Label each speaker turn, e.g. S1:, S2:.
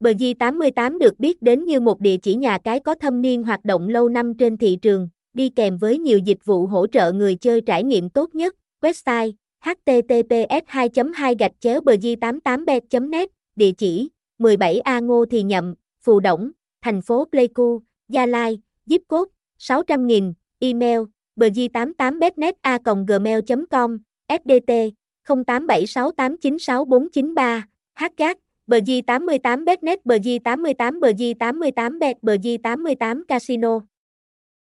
S1: BG88 được biết đến như một địa chỉ nhà cái có thâm niên hoạt động lâu năm trên thị trường, đi kèm với nhiều dịch vụ hỗ trợ người chơi trải nghiệm tốt nhất. Website https 2 2 gạch chéo bg 88 bet net địa chỉ 17A Ngô Thì Nhậm, Phù Đổng, thành phố Pleiku, Gia Lai, zip code 600.000, email bg88betnet a gmail.com, SDT 0876896493, hgag bg88betnet bg88 bg88bet bg88 casino.